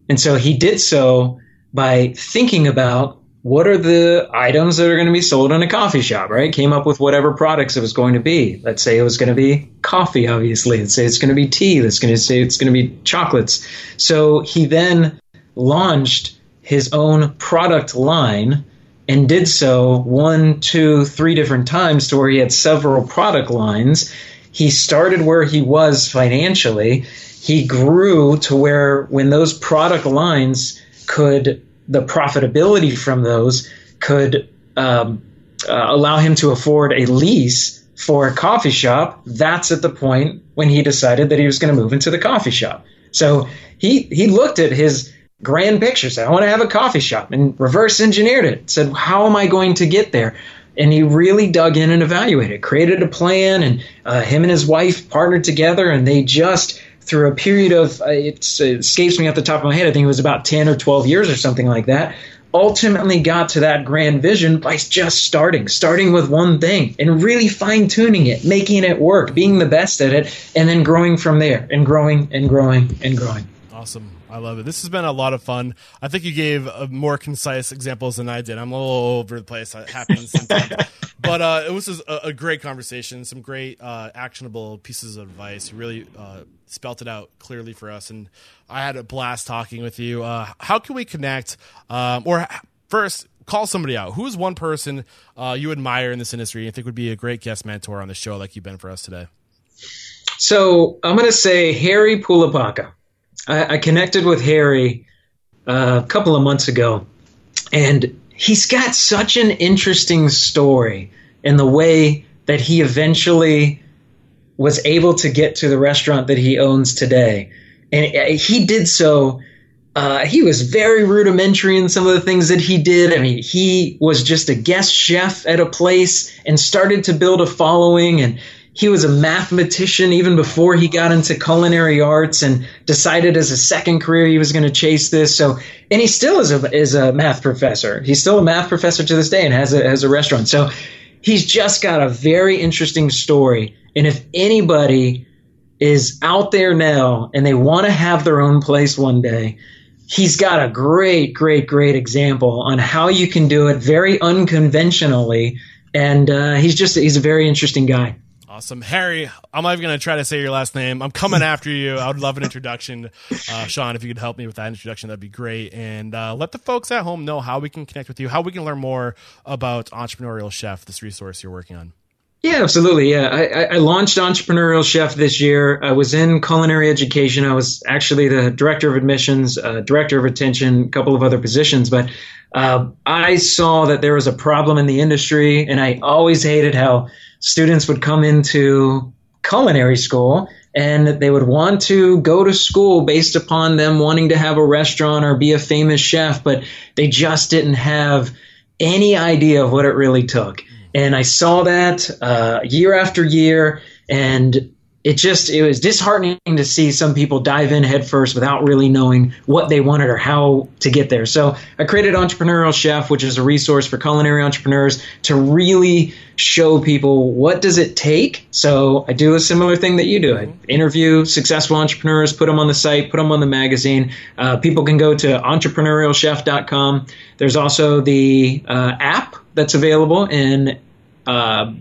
And so he did so by thinking about what are the items that are going to be sold in a coffee shop, right? Came up with whatever products it was going to be. Let's say it was going to be coffee, obviously. Let's say it's going to be tea. Let's going to say it's going to be chocolates. So he then launched his own product line and did so one, two, three different times to where he had several product lines. He started where he was financially. He grew to where when those product lines could, the profitability from those could um, uh, allow him to afford a lease for a coffee shop. That's at the point when he decided that he was going to move into the coffee shop. So he he looked at his grand picture. Said, I want to have a coffee shop and reverse engineered it. Said, how am I going to get there? And he really dug in and evaluated, created a plan, and uh, him and his wife partnered together, and they just through a period of uh, it escapes me off the top of my head. I think it was about ten or twelve years or something like that. Ultimately, got to that grand vision by just starting, starting with one thing, and really fine tuning it, making it work, being the best at it, and then growing from there, and growing and growing and growing. Awesome. I love it. This has been a lot of fun. I think you gave uh, more concise examples than I did. I'm a little over the place. It happens sometimes. but uh, it was a, a, great conversation, some great uh, actionable pieces of advice. You really uh, spelt it out clearly for us. And I had a blast talking with you. Uh, how can we connect? Um, or first, call somebody out. Who's one person uh, you admire in this industry and think would be a great guest mentor on the show like you've been for us today? So I'm going to say Hari Pulapaka. I, I connected with Hari uh, a couple of months ago, and he's got such an interesting story in the way that he eventually was able to get to the restaurant that he owns today. And uh, he did so. Uh, he was very rudimentary in some of the things that he did. I mean, he was just a guest chef at a place and started to build a following. And he was a mathematician even before he got into culinary arts and decided as a second career he was going to chase this. So, and he still is a, is a math professor. He's still a math professor to this day and has a, has a restaurant. So he's just got a very interesting story. And if anybody is out there now and they want to have their own place one day, he's got a great, great, great example on how you can do it very unconventionally. And uh, he's just, he's a very interesting guy. Awesome. Hari, I'm not even going to try to say your last name. I'm coming after you. I would love an introduction. Uh, Sean, if you could help me with that introduction, that'd be great. And uh, let the folks at home know how we can connect with you, how we can learn more about Entrepreneurial Chef, this resource you're working on. Yeah, absolutely. Yeah, I, I, launched Entrepreneurial Chef this year. I was in culinary education. I was actually the director of admissions, uh, director of attention, a couple of other positions. But uh, I saw that there was a problem in the industry, and I always hated how students would come into culinary school and they would want to go to school based upon them wanting to have a restaurant or be a famous chef, but they just didn't have any idea of what it really took. And I saw that uh, year after year, and it just it was disheartening to see some people dive in headfirst without really knowing what they wanted or how to get there. So I created Entrepreneurial Chef, which is a resource for culinary entrepreneurs to really show people what does it take. So I do a similar thing that you do. I interview successful entrepreneurs, put them on the site, put them on the magazine. Uh, people can go to entrepreneurialchef.com. There's also the uh, app that's available in uh,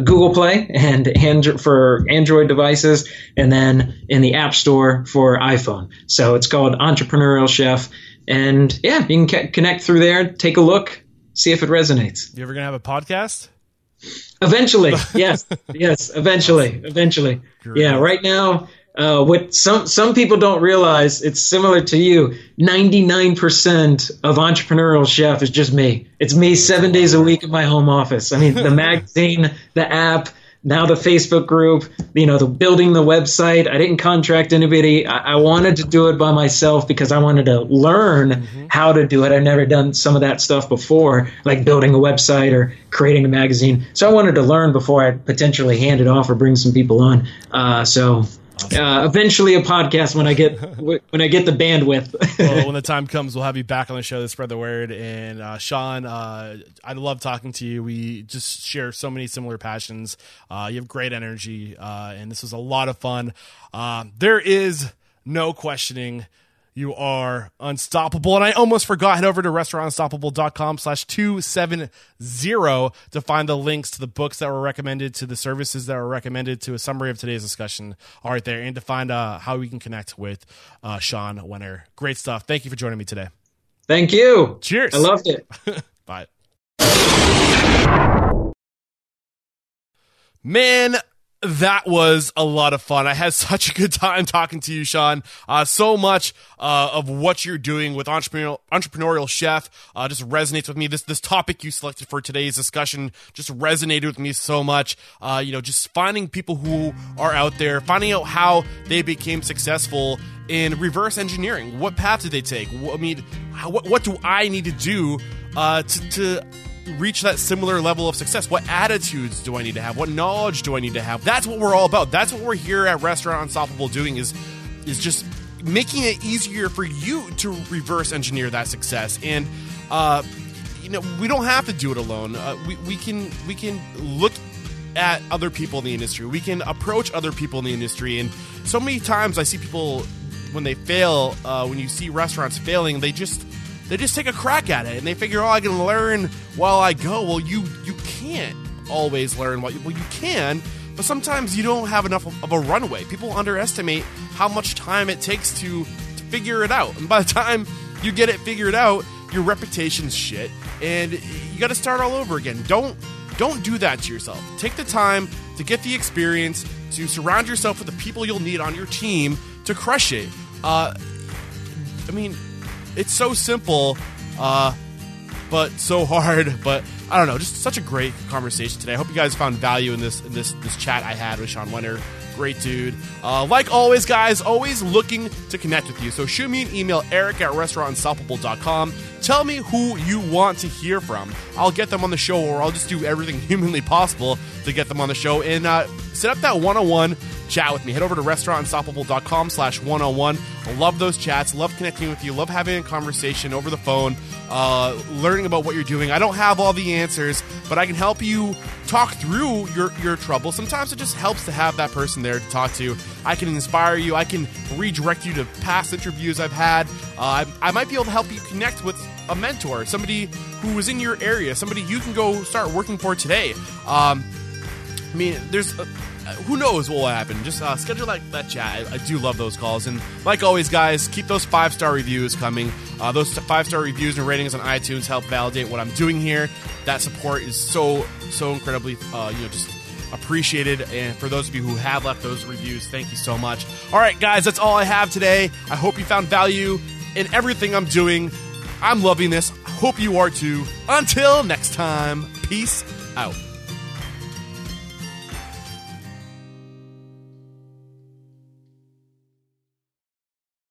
Google Play and for Android devices, and then in the App Store for iPhone. So it's called Entrepreneurial Chef. And yeah, you can connect through there, take a look, see if it resonates. You ever gonna have a podcast? Eventually, yes, yes, eventually, eventually. Great. Yeah, right now uh, what some some people don't realize, it's similar to you. Ninety nine percent of entrepreneurial chef is just me. It's me seven days a week in my home office. I mean, the magazine, the app, now the Facebook group, you know, the building the website. I didn't contract anybody. I, I wanted to do it by myself because I wanted to learn mm-hmm. how to do it. I've never done some of that stuff before, like building a website or creating a magazine. So I wanted to learn before I potentially hand it off or bring some people on. Uh, so uh, eventually a podcast when I get when I get the bandwidth. well, when the time comes, we'll have you back on the show to spread the word. And uh, Sean, uh, I love talking to you. We just share so many similar passions. Uh, you have great energy, uh, and this was a lot of fun. Uh, there is no questioning you are unstoppable. And I almost forgot, head over to restaurantunstoppable.com slash 270 to find the links to the books that were recommended, to the services that were recommended, to a summary of today's discussion are right there, and to find uh, how we can connect with uh, Sean Wenner. Great stuff. Thank you for joining me today. Thank you. Cheers. I loved it. Bye. Man, that was a lot of fun. I had such a good time talking to you, Sean. Uh, so much uh, of what you're doing with entrepreneurial entrepreneurial chef uh, just resonates with me. This this topic you selected for today's discussion just resonated with me so much. Uh, you know, just finding people who are out there, finding out how they became successful in reverse engineering. What path did they take? I mean, how, what what do I need to do uh, to, to reach that similar level of success? What attitudes do I need to have? What knowledge do I need to have? That's what we're all about. That's what we're here at Restaurant Unstoppable doing is is just making it easier for you to reverse engineer that success. And uh, you know, we don't have to do it alone. Uh, we we can we can look at other people in the industry. We can approach other people in the industry. And so many times I see people when they fail, uh, when you see restaurants failing, they just they just take a crack at it and they figure, oh, I can learn while I go. Well, you you can't always learn what you, well you can, but sometimes you don't have enough of, a runway. People underestimate how much time it takes to, to figure it out, and by the time you get it figured out, your reputation's shit, and you got to start all over again. Don't don't do that to yourself. Take the time to get the experience, to surround yourself with the people you'll need on your team to crush it. Uh, I mean, it's so simple, uh, but so hard. But I don't know, just such a great conversation today. I hope you guys found value in this in this this chat I had with Sean Wenner. Great dude. Uh, like always, guys, always looking to connect with you. So shoot me an email, eric at restaurantunstoppable.com. Tell me who you want to hear from. I'll get them on the show, or I'll just do everything humanly possible to get them on the show and uh, set up that one on one chat with me. Head over to restaurantunstoppable.com slash 101. I love those chats. Love connecting with you. Love having a conversation over the phone, uh, learning about what you're doing. I don't have all the answers, but I can help you talk through your, your trouble. Sometimes it just helps to have that person there to talk to. I can inspire you. I can redirect you to past interviews I've had. Uh, I, I might be able to help you connect with a mentor, somebody who is in your area, somebody you can go start working for today. Um, I mean, there's who knows what will happen. Just uh, schedule that, that chat. I, I, do love those calls. And like always, guys, keep those five star reviews coming. Uh, those five star reviews and ratings on iTunes help validate what I'm doing here. That support is so, so incredibly, uh, you know, just appreciated. And for those of you who have left those reviews, thank you so much. All right, guys, that's all I have today. I hope you found value in everything I'm doing. I'm loving this. Hope you are too. Until next time, peace out.